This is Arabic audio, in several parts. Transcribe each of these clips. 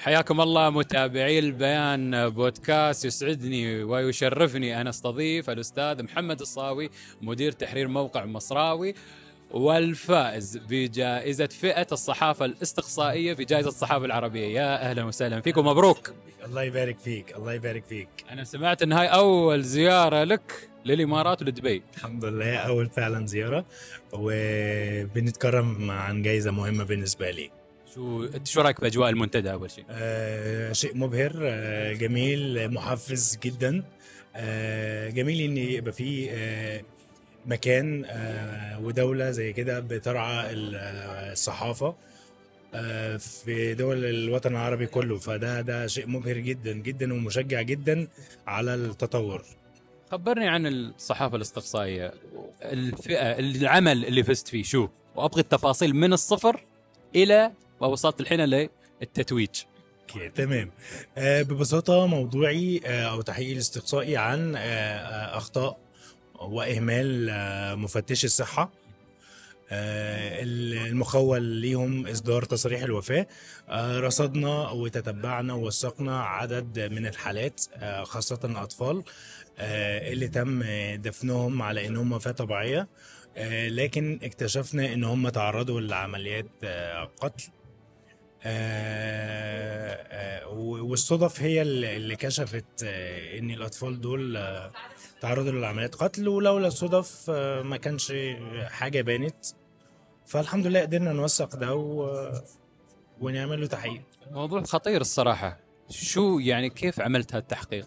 حياكم الله متابعي البيان بودكاست يسعدني ويشرفني. ان أستضيف الأستاذ محمد الصاوي مدير تحرير موقع مصراوي والفائز بجائزة فئة الصحافة الإستقصائية في جائزة الصحافة العربية. يا أهلا وسهلا فيكم مبروك الله يبارك فيك الله يبارك فيك. أنا سمعت أن هاي أول زيارة لك للإمارات ولدبي. الحمد لله أول فعلا زيارة وبنتكرم عن جائزة مهمة بالنسبة لي. شو انت شو رايك باجواء المنتدى اول شيء؟ آه شيء مبهر آه جميل محفز جدا. آه جميل ان يبقى فيه آه مكان آه ودولة زي كده بترعى الصحافة آه في دول الوطن العربي كله. فده ده شيء مبهر جدا جدا ومشجع جدا على التطور. خبرني عن الصحافة الاستقصائية. الفئة العمل اللي فزت فيه شو؟ وأبغي التفاصيل من الصفر إلى ووصلت الحين للتتويج تمام. آه ببساطة موضوعي آه أو تحقيق الاستقصائي عن آه أخطاء وإهمال مفتشي الصحة. المخول ليهم إصدار تصريح الوفاة. رصدنا وتتبعنا ووثقنا عدد من الحالات خاصة الأطفال اللي تم دفنهم على انهم وفاه طبيعية. لكن اكتشفنا إن هم تعرضوا لعمليات قتل. والصدف هي اللي كشفت آه إن الأطفال دول تعرضوا لعمليات قتل ولولا الصدف ما كانش حاجة بانت. فالحمد لله قدرنا نوثق ده ونعمل له تحقيق. موضوع خطير الصراحة. شو يعني كيف عملت هالتحقيق؟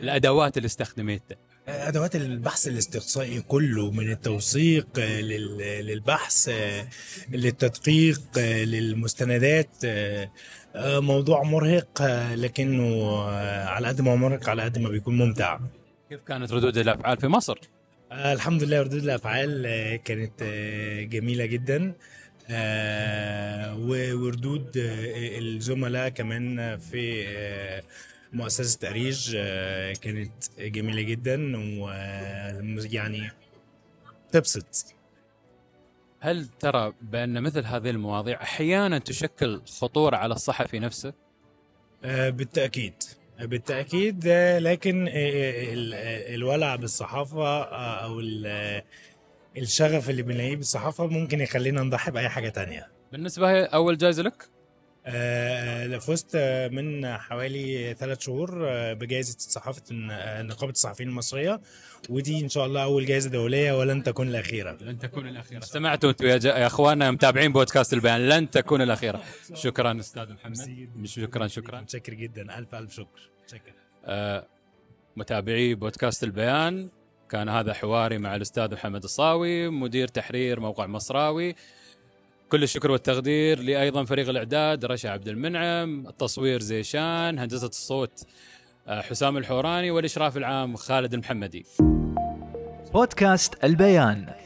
الأدوات اللي استخدمتها. أدوات البحث الاستقصائي كله من التوثيق للبحث للتدقيق للمستندات موضوع مرهق لكنه على قد ما مرهق على قد ما بيكون ممتع. كيف كانت ردود الأفعال في مصر؟ الحمد لله ردود الأفعال كانت جميلة جدا. وردود الزملاء كمان في مؤسسة أريج كانت جميلة جدا ويعني تبسط هل ترى بأن مثل هذه المواضيع أحيانا تشكل خطورة على الصحفي نفسه؟ بالتأكيد بالتأكيد لكن الولع بالصحافة أو الشغف اللي بنلاقيه بالصحافة ممكن يخلينا نضحي بأي حاجة تانية بالنسبة هي أول جائزة لك؟ آه فزت من حوالي ثلاث شهور بجائزة صحافة نقابة الصحفيين المصرية. ودي إن شاء الله أول جائزة دولية ولن تكون الأخيرة. لن تكون الأخيرة. سمعتوا أنتم يا, يا أخواننا متابعين بودكاست البيان. لن تكون الأخيرة. شكرا أستاذ محمد. شكرا شكرا. متشكر جدا. ألف ألف شكر. شكرا آه متابعي بودكاست البيان. كان هذا حواري مع الأستاذ محمد الصاوي مدير تحرير موقع مصراوي. كل الشكر والتقدير لأيضا فريق الإعداد رشا عبد المنعم التصوير زيشان هندسة الصوت حسام الحوراني والإشراف العام خالد المحمدي. بودكاست البيان.